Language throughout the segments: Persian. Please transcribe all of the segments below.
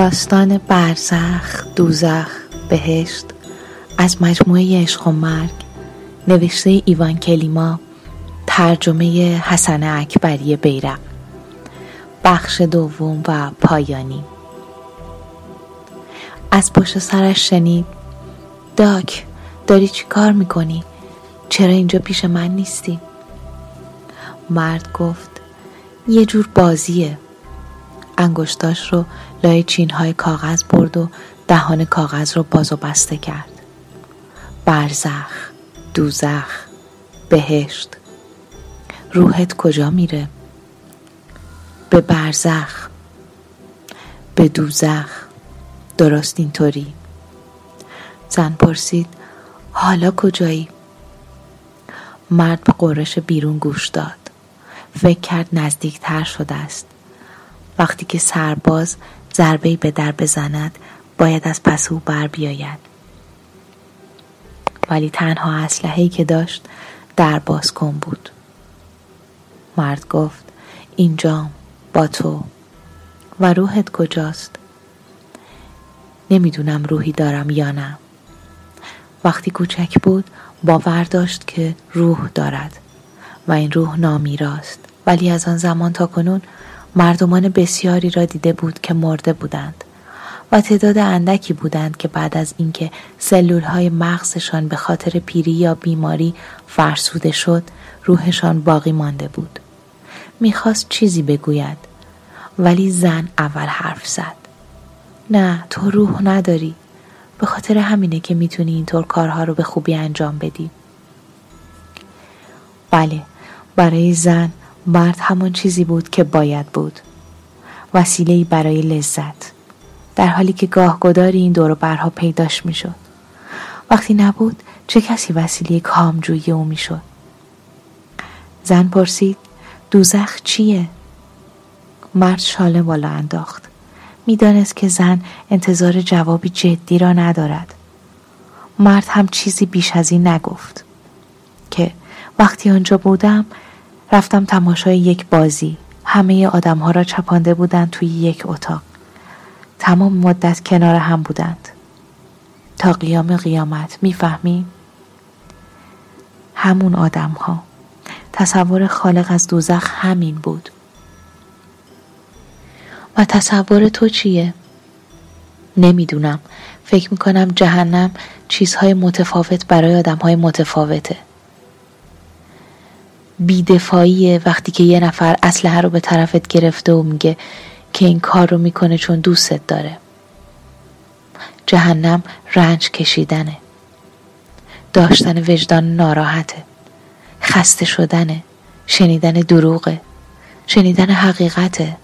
داستان برزخ دوزخ بهشت از مجموعه عشق و مرگ نوشته ایوان کلیما ترجمه حسن اکبری بیرم بخش دوم و پایانی از پشت سرش شنید داک داری چی کار می‌کنی؟ چرا اینجا پیش من نیستی؟ مرد گفت یه جور بازیه انگشتاش رو لای چین های کاغذ برد و دهان کاغذ رو باز و بسته کرد. برزخ دوزخ بهشت. روحت کجا میره؟ به برزخ به دوزخ. درست اینطوری. زن پرسید حالا کجایی؟ مرد به قرش بیرون گوش داد. فکر کرد نزدیکتر شده است. وقتی که سرباز ضربه به در بزند باید از پس او بر بیاید. ولی تنها اسلحه‌ای که داشت در باز کن بود. مرد گفت اینجام با تو. و روحت کجاست؟ نمی‌دونم روحی دارم یا نه. وقتی کوچک بود باور داشت که روح دارد و این روح نامیراست. ولی از آن زمان تا کنون مردمان بسیاری را دیده بود که مرده بودند و تعداد اندکی بودند که بعد از اینکه سلول های مغزشان به خاطر پیری یا بیماری فرسوده شد روحشان باقی مانده بود. می‌خواست چیزی بگوید ولی زن اول حرف زد. نه تو روح نداری. به خاطر همینه که می‌تونی اینطور کارها رو به خوبی انجام بدی. بله برای زن مرد همان چیزی بود که باید بود. وسیله برای لذت. در حالی که گاه گداری این دور برها پیداش می‌شد. وقتی نبود چه کسی وسیله کامجویی او می‌شد؟ زن پرسید دوزخ چیه؟ مرد شاله بالا انداخت. می‌دانست که زن انتظار جوابی جدی را ندارد. مرد هم چیزی بیش از این نگفت که وقتی آنجا بودم رفتم تماشای یک بازی. همه آدم ها را چپانده بودند توی یک اتاق. تمام مدت کنار هم بودند. تا قیام قیامت می‌فهمی؟ همون آدم ها تصور خالق از دوزخ همین بود. و تصور تو چیه؟ نمی‌دونم. فکر می‌کنم جهنم چیزهای متفاوت برای آدم های متفاوته. بیدفاعیه وقتی که یه نفر اسلحه رو به طرفت گرفته و میگه که این کار رو می‌کنه چون دوستت داره. جهنم رنج کشیدنه. داشتن وجدان ناراحته. خسته شدنه. شنیدن دروغه. شنیدن حقیقته.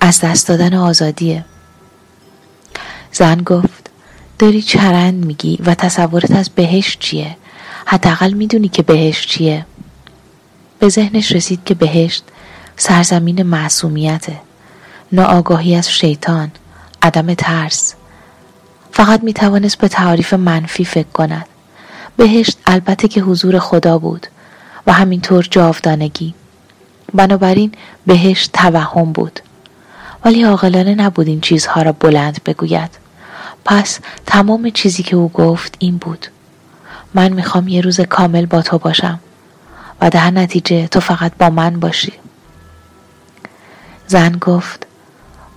از دست دادن آزادیه. زن گفت داری چرند میگی و تصورت از بهش چیه؟ حداقل می‌دونی که بهش چیه. به ذهنش رسید که بهشت سرزمین معصومیته. ناآگاهی از شیطان عدم ترس. فقط می توانست به تعاریف منفی فکر کند. بهشت البته که حضور خدا بود و همینطور جاودانگی. بنابراین بهشت توهم بود. ولی عاقلانه نبود این چیزها را بلند بگوید. پس تمام چیزی که او گفت این بود. من می‌خوام یه روز کامل با تو باشم. و در نتیجه تو فقط با من باشی. زن گفت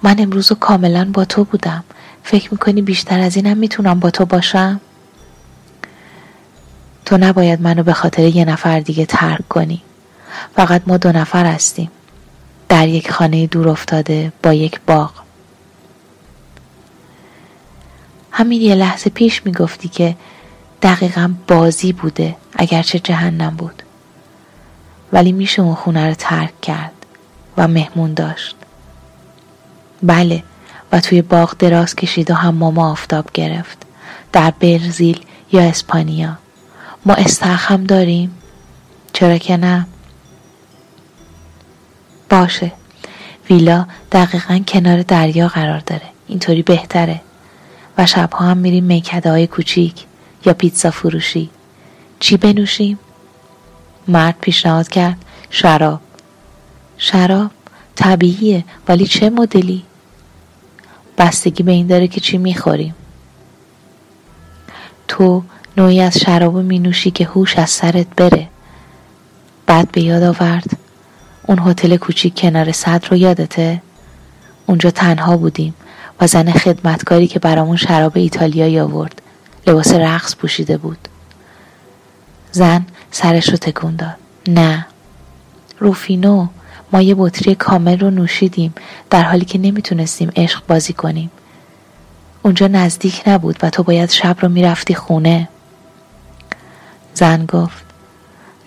من امروز کاملا با تو بودم. فکر می‌کنی بیشتر از اینم می‌تونم با تو باشم؟ تو نباید منو به خاطر یه نفر دیگه ترک کنی. فقط ما دو نفر هستیم. در یک خانه دور افتاده با یک باغ. همین یه لحظه پیش می‌گفتی که دقیقا بازی بوده اگرچه جهنم بود. ولی میشه اون خونه رو ترک کرد و مهمون داشت. بله و توی باغ دراز کشید و حمام آفتاب گرفت. در برزیل یا اسپانیا. ما استخم داریم. چرا که نه؟ باشه. ویلا دقیقا کنار دریا قرار داره. اینطوری بهتره. و شبها هم میریم میکده های کوچیک یا پیتزا فروشی. چی بنوشیم؟ مرد پیشنهاد کرد. شراب. شراب طبیعیه ولی چه مدلی؟ بستگی به این داره که چی می‌خوریم. تو نوعی از شراب می نوشی که هوش از سرت بره. بعد به یاد آورد. اون هتل کوچیک کنار صد رو یادته؟ اونجا تنها بودیم و زن خدمتکاری که برامون شراب ایتالیایی آورد. لباس رقص پوشیده بود. زن سرش رو تکون داد. نه. روفینو ما یه بطری کامل رو نوشیدیم در حالی که نمی‌تونستیم عشق بازی کنیم. اونجا نزدیک نبود و تو باید شب رو می‌رفتی خونه. زن گفت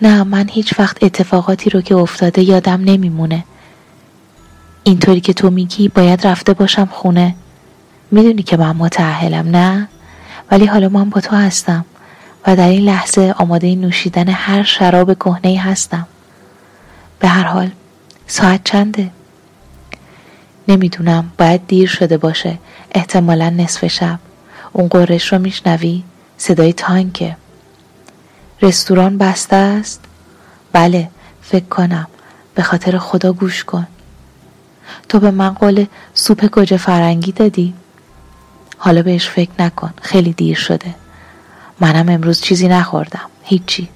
نه من هیچ وقت اتفاقاتی رو که افتاده یادم نمیمونه. اینطوری که تو میگی باید رفته باشم خونه. می‌دونی که من متعهلم نه؟ ولی حالا من با تو هستم. در این لحظه آماده نوشیدن هر شراب کهنه هستم. به هر حال ساعت چنده؟ نمی‌دونم باید دیر شده باشه. احتمالا نصف شب. اون قرش رو میشنوی؟ صدای تانکه. رستوران بسته است؟ بله فکر کنم. به خاطر خدا گوش کن. تو به من قول سوپ گوجه فرنگی دادی؟ حالا بهش فکر نکن. خیلی دیر شده. منم امروز چیزی نخوردم. هیچی.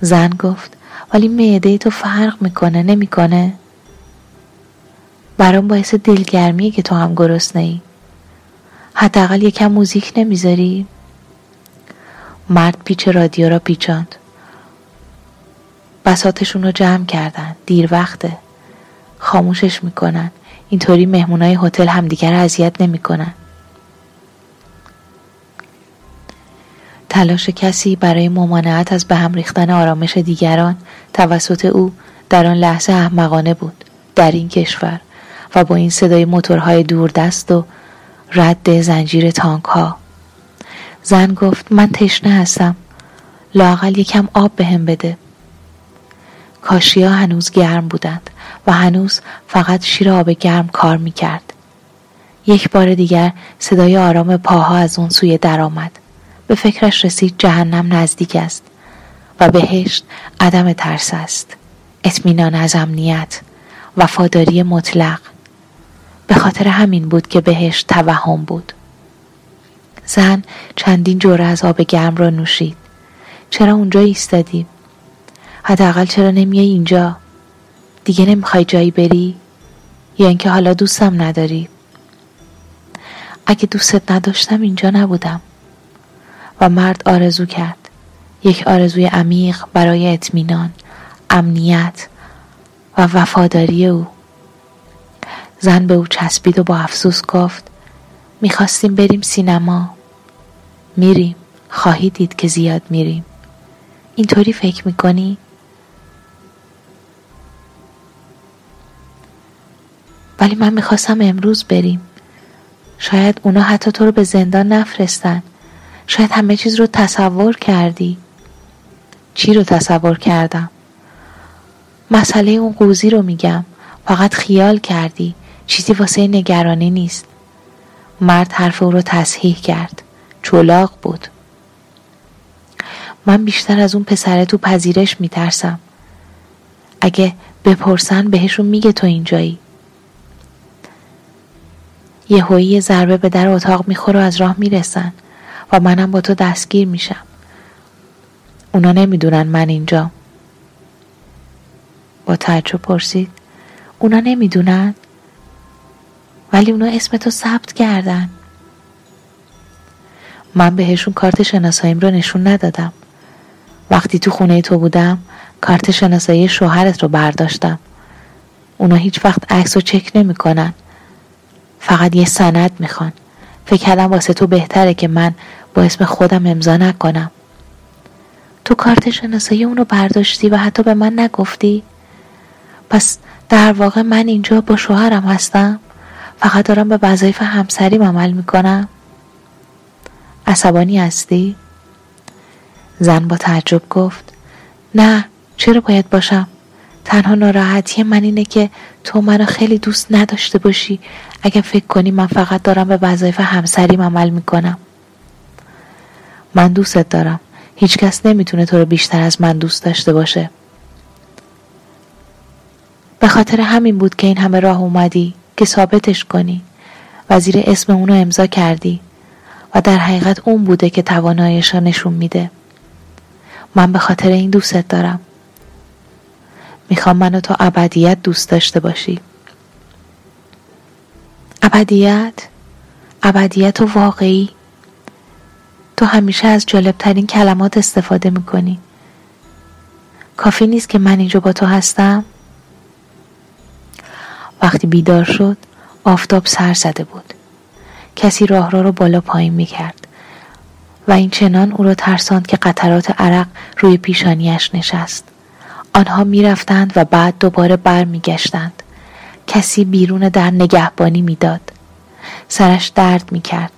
زن گفت ولی معده تو فرق می‌کنه نمی‌کنه؟ برام باعث دلگرمیه که تو هم گرسنه ای. حداقل یکم موزیک نمی‌ذاری؟ مرد پیچ رادیو را پیچاند. بساتشون رو جمع کردن. دیر وقته. خاموشش می‌کنن. اینطوری مهمونای هتل همدیگر اذیت نمی‌کنن. تلاش کسی برای ممانعت از به هم ریختن آرامش دیگران توسط او در آن لحظه احمقانه بود در این کشور و با این صدای موتورهای دوردست و رد زنجیر تانک ها زن گفت من تشنه هستم لاقل یکم آب بهم بده. کاشیا هنوز گرم بودند و هنوز فقط شیر آب گرم کار می‌کرد. یک بار دیگر صدای آرام پاها از اون سوی درآمد. به فکرش رسید جهنم نزدیک است و بهشت عدم ترس است. اطمینان از امنیت وفاداری مطلق. به خاطر همین بود که بهش توهم بود. زن چندین جوره از آب گرم را نوشید. چرا اونجا ایستادی؟ حداقل چرا نمیای اینجا؟ دیگه نمی‌خوای جایی بری؟ یا اینکه حالا دوستم نداری؟ اگه دوستت نداشتم اینجا نبودم. و مرد آرزو کرد. یک آرزوی عمیق برای اطمینان امنیت و وفاداری او. زن به او چسبید و با افسوس گفت می‌خواستیم بریم سینما. میریم. خواهی دید که زیاد میریم. اینطوری فکر می‌کنی؟ ولی من می‌خواستم امروز بریم. شاید اونا حتی تو رو به زندان نفرستن. شاید همه چیز رو تصور کردی. چی رو تصور کردم؟ مسئله اون قوزی رو میگم. فقط خیال کردی. چیزی واسه نگرانی نیست. مرد حرف او رو تصحیح کرد. چولاق بود. من بیشتر از اون پسره تو پذیرش میترسم. اگه بپرسن بهشون میگه تو اینجایی. یه ضربه به در اتاق می‌خوره و از راه می‌رسن. و منم با تو دستگیر میشم. اونا نمی‌دونن من اینجا. با تعجب پرسید. اونا نمی‌دونن؟ ولی اونا اسم تو ثبت کردن. من بهشون کارت شناساییم رو نشون ندادم. وقتی تو خونه تو بودم کارت شناسایی شوهرت رو برداشتم. اونا هیچ وقت عکس رو چک نمی‌کنن. فقط یه سند می‌خوان. فکر کردم واسه تو بهتره که من اسم خودم امضا نکنم. تو کارت شناسایی اونو برداشتی و حتی به من نگفتی؟ پس در واقع من اینجا با شوهرم هستم؟ فقط دارم به وظایف همسریم عمل می‌کنم؟ عصبانی هستی؟ زن با تعجب گفت نه چرا باید باشم؟ تنها ناراحتی من اینه که تو منو خیلی دوست نداشته باشی. اگه فکر کنی من فقط دارم به وظایف همسریم عمل می‌کنم. من دوستت دارم. هیچکس نمی‌تونه تو رو بیشتر از من دوست داشته باشه. به خاطر همین بود که این همه راه اومدی که ثابتش کنی. و زیر اسم اونو امضا کردی. و در حقیقت اون بوده که توانایش را نشون میده. من به خاطر این دوستت دارم. می‌خوام منو تا ابدیت دوست داشته باشی. ابدیت؟ ابدیت و واقعی؟ تو همیشه از جالبترین کلمات استفاده می‌کنی. کافی نیست که من اینجا با تو هستم. وقتی بیدار شد آفتاب سر زده بود. کسی راه را رو بالا پایین می‌کرد و این چنان او را ترساند که قطرات عرق روی پیشانیش نشست. آنها می‌رفتند و بعد دوباره برمیگشتند. کسی بیرون در نگهبانی می‌داد. سرش درد می‌کرد.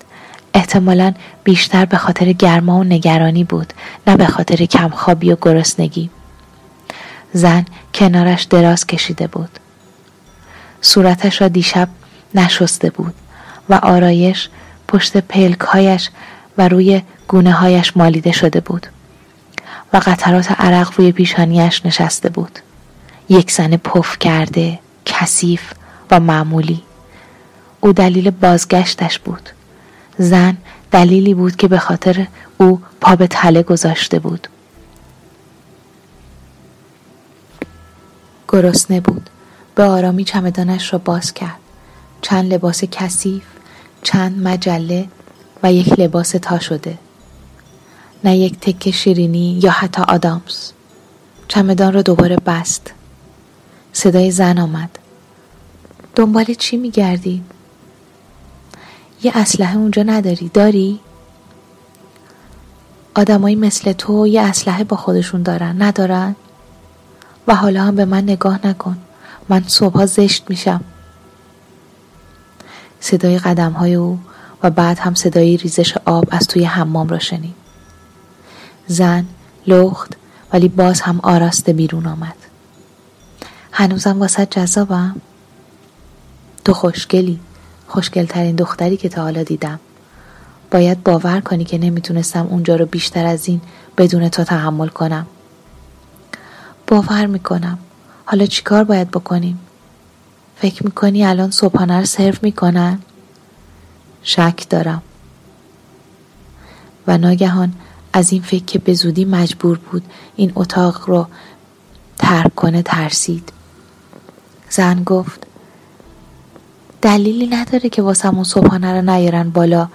احتمالا بیشتر به خاطر گرما و نگرانی بود نه به خاطر کمخوابی و گرسنگی. زن کنارش دراز کشیده بود. صورتش را دیشب نشسته بود و آرایش پشت پلکهایش و روی گونه هایش مالیده شده بود و قطرات عرق روی پیشانیش نشسته بود. یک زن پف کرده کثیف و معمولی. او دلیل بازگشتش بود. زن دلیلی بود که به خاطر او پا به تله گذاشته بود. گرسنه بود. به آرامی چمدانش را باز کرد. چند لباس کثیف چند مجله و یک لباس تا شده. نه یک تکه شیرینی یا حتی آدامس. چمدان را دوباره بست. صدای زن آمد. دنبال چی میگردی؟ یه اسلحه اونجا نداری داری؟ آدمایی مثل تو یه اسلحه با خودشون دارن ندارن؟ و حالا هم به من نگاه نکن من صبحها زشت میشم. صدای قدم های او و بعد هم صدای ریزش آب از توی حمام را شنید. زن لخت ولی باز هم آراسته بیرون آمد. هنوزم واسه جذابم؟ تو خوشگلی. خوشگلترین دختری که تا حالا دیدم. باید باور کنی که نمی‌تونستم اونجا رو بیشتر از این بدون تو تحمل کنم. باور می‌کنم. حالا چیکار باید بکنیم؟ فکر می‌کنی الان صبحانه رو سرو می‌کنن؟ شک دارم. و ناگهان از این فکر که به زودی مجبور بود این اتاق رو ترک کنه ترسید. زن گفت دلیلی نداره که واسمون صبحانه رو نیارن بالا.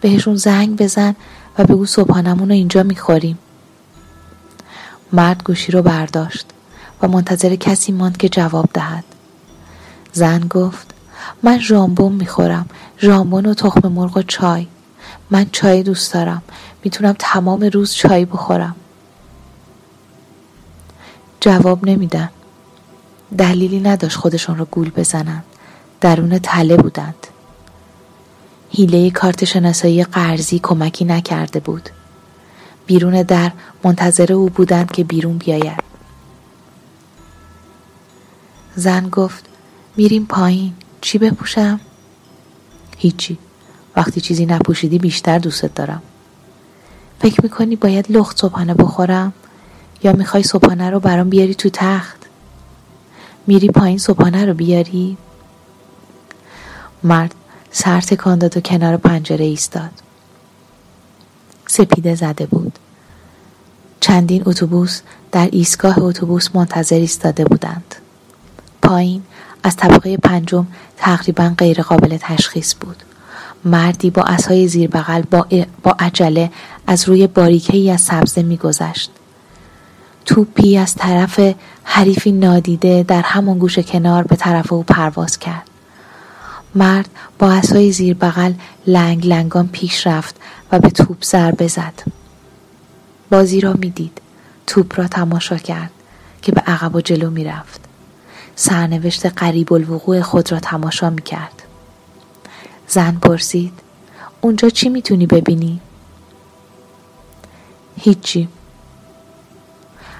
بهشون زنگ بزن و بگو صبحانمون رو اینجا می‌خوریم. مرد گوشی رو برداشت و منتظر کسی ماند که جواب دهد. زن گفت من ژامبون می‌خورم. ژامبون و تخم مرغ و چای. من چای دوست دارم. می‌تونم تمام روز چای بخورم. جواب نمیدن. دلیلی نداشت خودشون رو گول بزنن. درون تله بودند. هیله کارت شناسایی قرضی کمکی نکرده بود. بیرون در منتظر او بودند که بیرون بیاید. زن گفت میریم پایین. چی بپوشم؟ هیچی. وقتی چیزی نپوشیدی بیشتر دوستت دارم. فکر می‌کنی باید لخت صبحانه بخورم؟ یا می‌خوای صبحانه رو برام بیاری تو تخت؟ میری پایین صبحانه رو بیاری؟ مرد سر تکان داد و کنار پنجره ایستاد. سپیده زده بود. چندین اتوبوس در ایستگاه اتوبوس منتظر ایستاده بودند. پایین از طبقه پنجم تقریبا غیرقابل تشخیص بود. مردی با اسای زیر بغل با, با عجله از روی باریکه ای از سبزه میگذشت. توپی از طرف حریفی نادیده در همان گوش کنار به طرف او پرواز کرد. مرد با اسای زیر بغل لنگ لنگان پیش رفت و به توپ ضربه زد بازی را می‌دید توپ را تماشا کرد که به عقب و جلو می‌رفت سرنوشت قریب الوقوع خود را تماشا می کرد. زن پرسید اونجا چی می‌تونی ببینی؟ هیچی.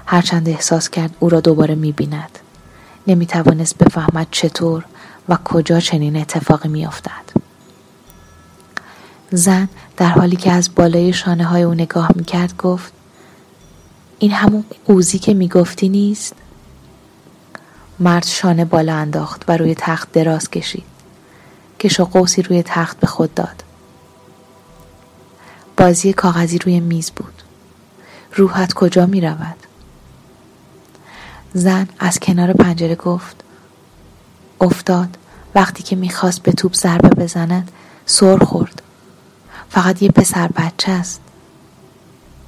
هرچند احساس کرد او را دوباره می بیند. نمی توانست بفهمد چطور و کجا چنین اتفاقی می افتد. زن در حالی که از بالای شانه های او نگاه می کرد گفت این همون اوزی که می گفتی نیست؟ مرد شانه بالا انداخت و روی تخت دراز کشید. کش و قوسی روی تخت به خود داد بازی کاغذی روی میز بود روحت کجا می رود؟ زن از کنار پنجره گفت افتاد. وقتی که می‌خواست به توپ ضربه بزند سر خورد. فقط یه پسر بچه است.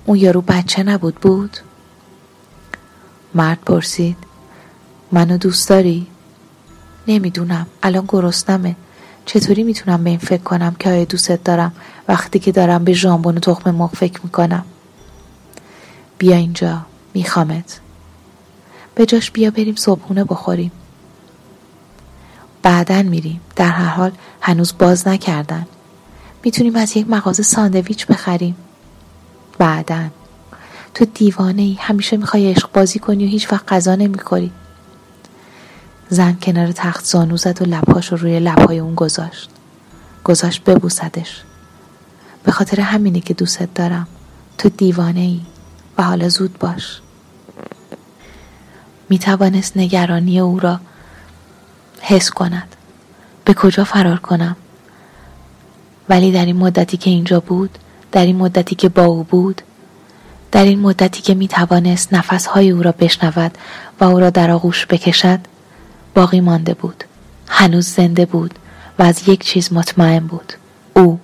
اون یارو بچه نبود بود؟ مرد پرسید. منو دوست داری؟ نمی‌دونم. الان گرسنمه. چطوری می‌تونم به این فکر کنم که آیا دوستت دارم؟ وقتی که دارم به ژامبون و تخم مرغ فکر می‌کنم. بیا اینجا میخوامت. به جاش بیا بریم صبحونه بخوریم. بعدا میریم. در هر حال هنوز باز نکردن. می‌تونیم از یک مغازه ساندویچ بخریم. بعدا. تو دیوانه ای همیشه می‌خوای عشق بازی کنی و هیچ وقت غذا نمی‌خوری. زن کنار تخت زانو زد و لبهاش رو روی لبهای اون گذاشت. گذاشت ببوسدش. به خاطر همینه که دوستت دارم. تو دیوانه ای و حالا زود باش. می توانست نگرانی او را حس کند. به کجا فرار کنم؟ ولی در این مدتی که اینجا بود در این مدتی که با او بود در این مدتی که می توانست نفسهای او را بشنود و او را در آغوش بکشد باقی مانده بود. هنوز زنده بود و از یک چیز مطمئن بود. او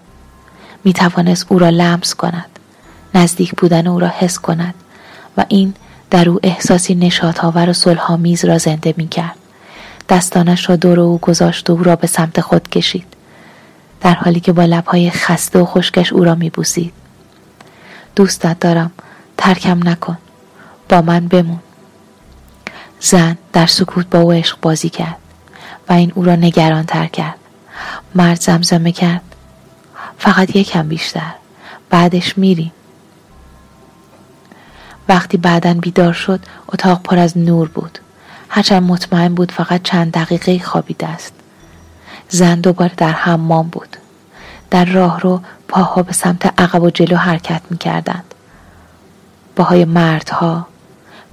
می توانست او را لمس کند نزدیک بودن او را حس کند و این در او احساسی نشاطآور و صلحآمیز را زنده می کرد دستانش را دور او گذاشت و او را به سمت خود کشید. در حالی که با لبهای خسته و خشکش او را می بوسید دوستت دارم ترکم نکن. با من بمون. زن در سکوت با او عشق بازی کرد و این او را نگران تر کرد. مرد زمزمه کرد. فقط یکم بیشتر. بعدش میریم. وقتی بعدا بیدار شد اتاق پر از نور بود. هرچند مطمئن بود فقط چند دقیقه خوابیده است. زن دوباره در حمام بود. در راه رو پاها به سمت عقب و جلو حرکت می کردند پاهای مردها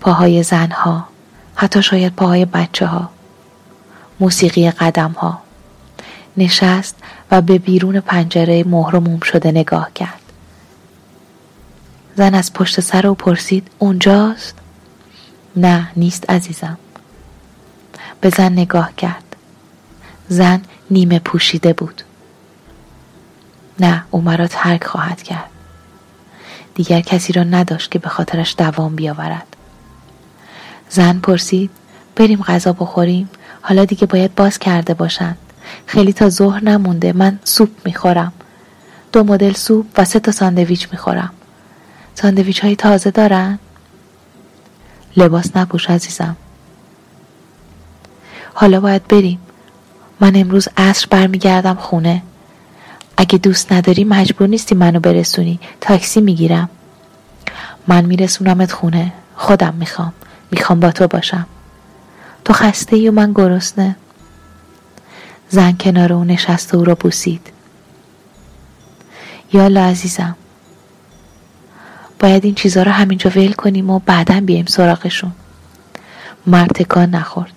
پاهای زنها حتی شاید پاهای بچه ها موسیقی قدم ها نشست و به بیرون پنجره مهر موم شده نگاه کرد. زن از پشت سر او پرسید اونجاست؟ نه نیست عزیزم. به زن نگاه کرد. زن نیمه پوشیده بود. نه او مرا ترک خواهد کرد. دیگر کسی را نداشت که به خاطرش دوام بیاورد. زن پرسید بریم غذا بخوریم؟ حالا دیگه باید باز کرده باشند. خیلی تا ظهر نمونده من سوپ می‌خورم. دو مدل سوپ و سه تا ساندویچ می‌خورم. ساندویچ های تازه دارن؟ لباس نپوش عزیزم. حالا باید بریم. من امروز عصر برمیگردم خونه. اگه دوست نداری مجبور نیستی منو برسونی. تاکسی می‌گیرم. من میرسونمت خونه. خودم می‌خوام. می‌خوام با تو باشم. تو خسته ای و من گرسنه. زن کنار او نشست و او را بوسید. یالا عزیزم. باید این چیزها رو همینجا ول کنیم و بعدا بیایم سراغشون. مرد تکان نخورد.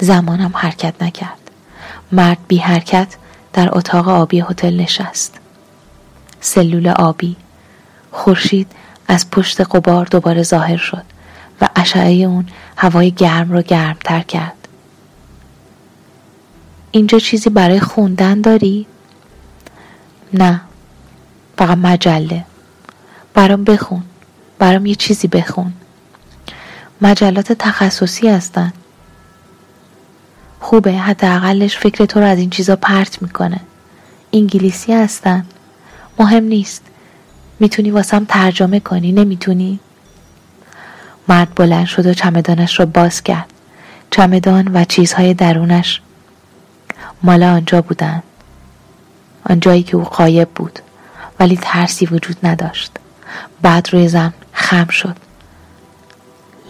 زمانم حرکت نکرد. مرد بی حرکت در اتاق آبی هتل نشست. سلول آبی. خورشید از پشت قبار دوباره ظاهر شد و اشعه اون هوای گرم رو گرمتر کرد. اینجا چیزی برای خوندن داری؟ نه. فقط مجله. برام بخون. برام یه چیزی بخون. مجلات تخصصی هستن. خوبه حداقلش فکر تو رو از این چیزا پرت می‌کنه. انگلیسی هستن. مهم نیست. می‌تونی واسم ترجمه کنی نمی‌تونی؟ مرد بلند شد و چمدانش را باز کرد. چمدان و چیزهای درونش مال آنجا بودند آنجایی که او قایب بود. ولی ترسی وجود نداشت. بعد روی زن خم شد.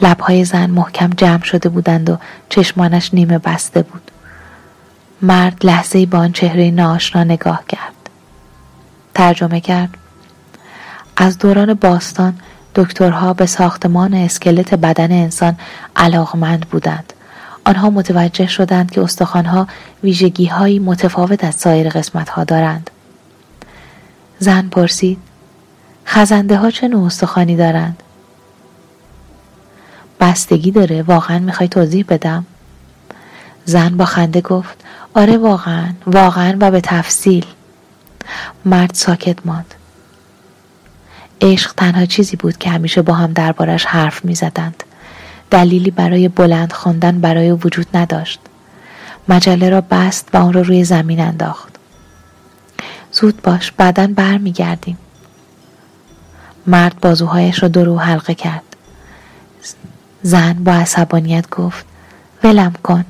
لبهای زن محکم جمع شده بودند و چشمانش نیمه بسته بود مرد لحظه با آن چهره ناشنا نگاه کرد ترجمه کرد از دوران باستان دکترها به ساختمان اسکلت بدن انسان علاقمند بودند آنها متوجه شدند که استخوانها ویژگی هایی متفاوت از سایر قسمت ها دارند. زن پرسید خزنده ها چه نوع استخوانی دارند؟ بستگی داره واقعا می‌خوای توضیح بدم؟ زن با خنده گفت آره واقعا واقعا و به تفصیل مرد ساکت ماند عشق تنها چیزی بود که همیشه با هم دربارش حرف می زدند. دلیلی برای بلند خواندن برای وجود نداشت. مجله را بست و آن را روی زمین انداخت. زود باش بعدا بر می گردیم. مرد بازوهایش را دور حلقه کرد. زن با عصبانیت گفت ولم کن.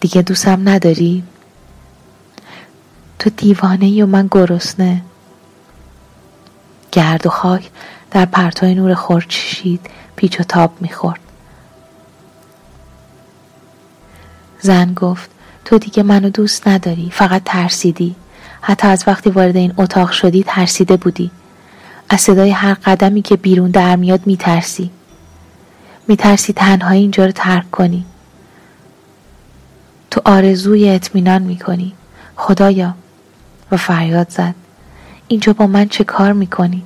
دیگه دوستم نداری؟ تو دیوانه و من گرسنه. گرد و خاک در پرتای نور خورشید پیچ و تاب می‌خورد زن گفت تو دیگه منو دوست نداری فقط ترسیدی حتی از وقتی وارد این اتاق شدی ترسیده بودی از صدای هر قدمی که بیرون در میاد میترسی میترسی تنهایی اینجا رو ترک کنی تو آرزوی اطمینان می‌کنی خدایا و فریاد زد اینجا با من چه کار می‌کنی؟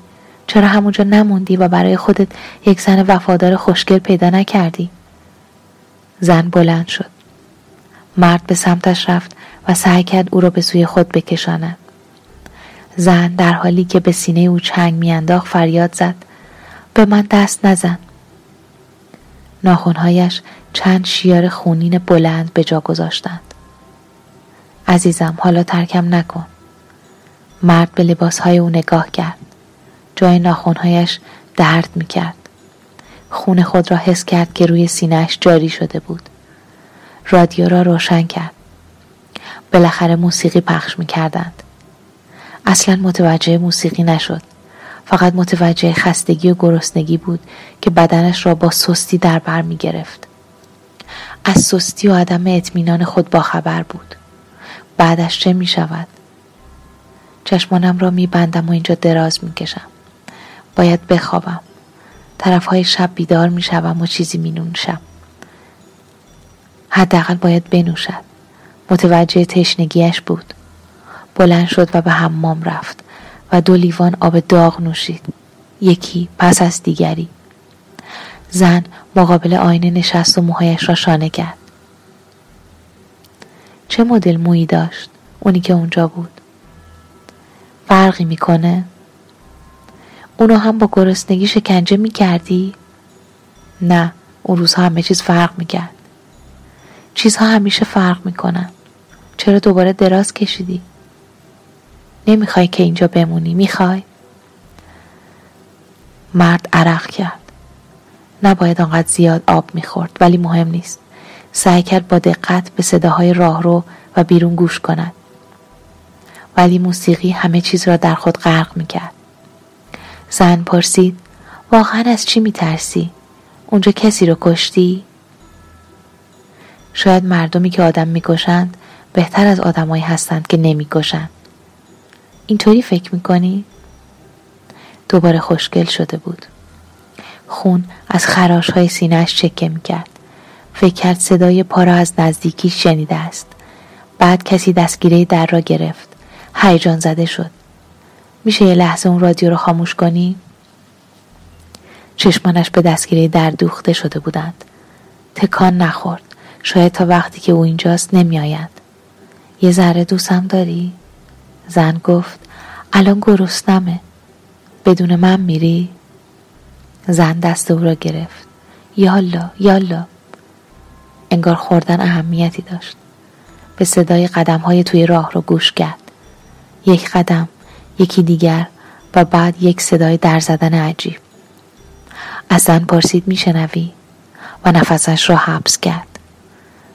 چرا همونجا نموندی و برای خودت یک زن وفادار خوشگل پیدا نکردی؟ زن بلند شد. مرد به سمتش رفت و سعی کرد او را به سوی خود بکشاند. زن در حالی که به سینه او چنگ میانداخت فریاد زد به من دست نزن. ناخونهایش چند شیار خونین بلند به جا گذاشتند. عزیزم حالا ترکم نکن. مرد به لباسهای او نگاه کرد. جای ناخونهایش درد می کرد. خون خود را حس کرد که روی سینهش جاری شده بود. رادیو را روشن کرد. بالاخره موسیقی پخش می کردند. اصلا متوجه موسیقی نشد. فقط متوجه خستگی و گرسنگی بود که بدنش را با سستی در بر می گرفت. از سستی و عدم اطمینان خود با خبر بود. بعدش چه می شود؟ چشمانم را میبندم و اینجا دراز می‌کشم باید بخوابم طرفهای شب بیدار می‌شوم و چیزی مینوشم حداقل باید بنوشد متوجه تشنگیش بود بلند شد و به حمام رفت و دو لیوان آب داغ نوشید. یکی پس از دیگری. زن مقابل آینه نشست و موهایش را شانه کرد. چه مدل مویی داشت؟ اونی که اونجا بود. فرقی می‌کنه؟ اونو هم با گرسنگی شکنجه می‌کردی؟ نه اون روزها همه چیز فرق می‌کرد. چیزها همیشه فرق می‌کنن. چرا دوباره دراز کشیدی؟ نمی‌خوای که اینجا بمونی می‌خوای؟ مرد عرق کرد نباید آنقدر زیاد آب می‌خورد ولی مهم نیست سعی کرد با دقت به صداهای راهرو و بیرون گوش کند ولی موسیقی همه چیز را در خود غرق می‌کرد زن پرسید واقعا از چی میترسی؟ اونجا کسی رو کشتی؟ شاید مردمی که آدم می‌کشند بهتر از آدمایی هستند که نمی‌کشند اینطوری فکر می‌کنی؟ دوباره خوشگل شده بود. خون از خراش های سینهش چکه می‌کرد. فکر کرد صدای پا را از نزدیکی شنیده است. بعد کسی دستگیره در را گرفت. هیجان زده شد. میشه یه لحظه اون رادیو رو خاموش کنی؟ چشمانش به دستگیره در دوخته شده بودند. تکان نخورد. شاید تا وقتی که او اینجاست نمیآید. یه ذره دوستم داری؟ زن گفت الان گرسنمه. بدون من میری؟ زن دست او را گرفت. یالا یالا. انگار خوردن اهمیتی داشت. به صدای قدم های توی راه رو گوش کرد. یک قدم یکی دیگر و بعد یک صدای در زدن عجیب. از زن پرسید میشنوی؟ و نفسش را حبس کرد.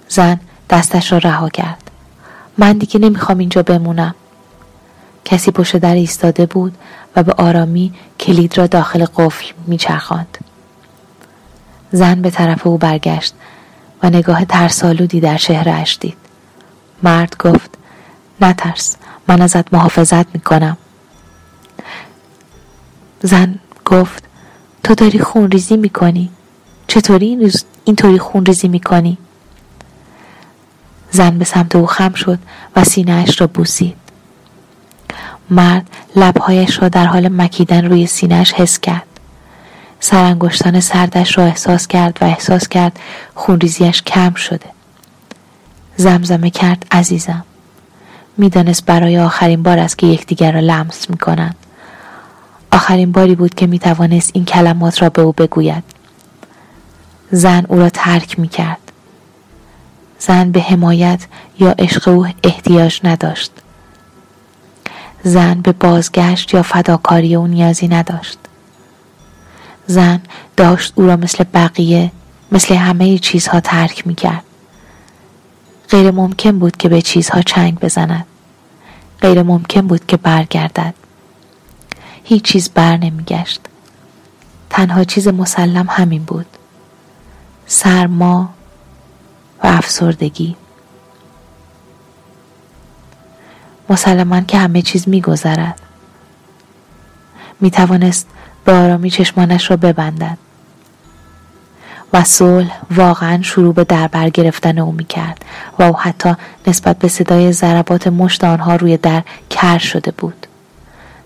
زن دستش را رها کرد. من دیگه نمی‌خوام اینجا بمونم. کسی پشت در ایستاده بود و به آرامی کلید را داخل قفل میچرخاند. زن به طرف او برگشت و نگاه ترسالودی در چهرهاش دید. مرد گفت نترس من ازت محافظت می‌کنم. زن گفت تو داری خون ریزی می‌کنی؟ چطوری اینطوری خون ریزی می‌کنی؟ زن به سمت او خم شد و سینهاش را بوسید. مرد لبهایش را در حال مکیدن روی سینهاش حس کرد. سرانگشتان سردش را احساس کرد و احساس کرد خونریزیش کم شده. زمزمه کرد عزیزم. می‌دانست برای آخرین بار است که یکدیگر را لمس می‌کنند. آخرین باری بود که می‌توانست این کلمات را به او بگوید. زن او را ترک می‌کرد. زن به حمایت یا عشق او احتیاج نداشت. زن به بازگشت یا فداکاری او نیازی نداشت زن داشت او را مثل بقیه مثل همه چیزها ترک می کرد. غیر ممکن بود که به چیزها چنگ بزند. غیر ممکن بود که برگردد. هیچ چیز بر نمی گشت. تنها چیز مسلم همین بود. سرما و افسردگی. مسلما که همه چیز می گذرد. می توانست به آرامی چشمانش را ببندد. و صلح واقعا شروع به دربر گرفتن او می کرد و او حتی نسبت به صدای ضربات مشت آنها روی در کر شده بود.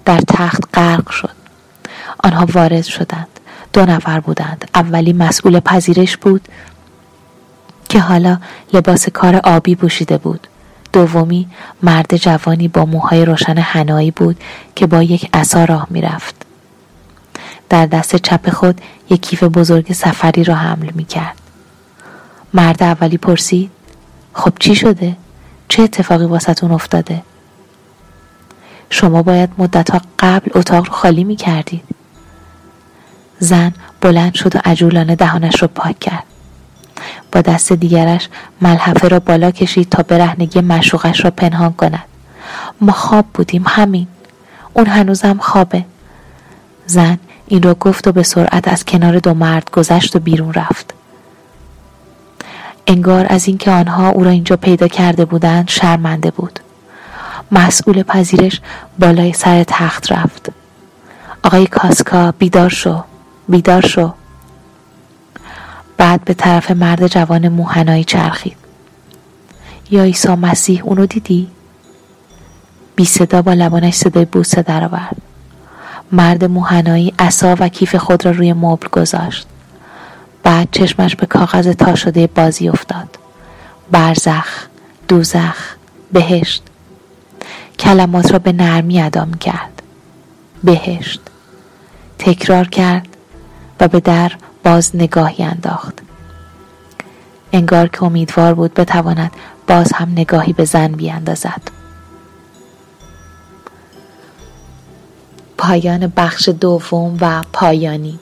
در تخت غرق شد. آنها وارد شدند. دو نفر بودند. اولی مسئول پذیرش بود که حالا لباس کار آبی پوشیده بود. دومی مرد جوانی با موهای روشن هنایی بود که با یک عصا راه می‌رفت در دست چپ خود یک کیف بزرگ سفری را حمل می کرد. مرد اولی پرسید خب چی شده؟ چه اتفاقی واسطون افتاده؟ شما باید مدتها قبل اتاق رو خالی می کردید. زن بلند شد و عجولانه دهانش را پاک کرد. با دست دیگرش ملحفه را بالا کشید تا برهنگی مشوقش را پنهان کند. ما خواب بودیم همین. اون هنوزم خوابه. زن این را گفت و به سرعت از کنار دو مرد گذشت و بیرون رفت انگار از اینکه آنها او را اینجا پیدا کرده بودند شرمنده بود مسئول پذیرش بالای سر تخت رفت آقای کاسکا بیدار شو بیدار شو بعد به طرف مرد جوان موهنایی چرخید. یا عیسی مسیح اونو دیدی؟ بی صدا با لبانش صدای بوسه درآورد مرد موهنایی عصا و کیف خود را روی مبل گذاشت. بعد چشمش به کاغذ تا شده بازی افتاد. برزخ دوزخ بهشت. کلمات را به نرمی ادا کرد بهشت. تکرار کرد و به در باز نگاهی انداخت. انگار که امیدوار بود بتواند باز هم نگاهی به زن بیاندازد. پایان بخش دوم و پایانی.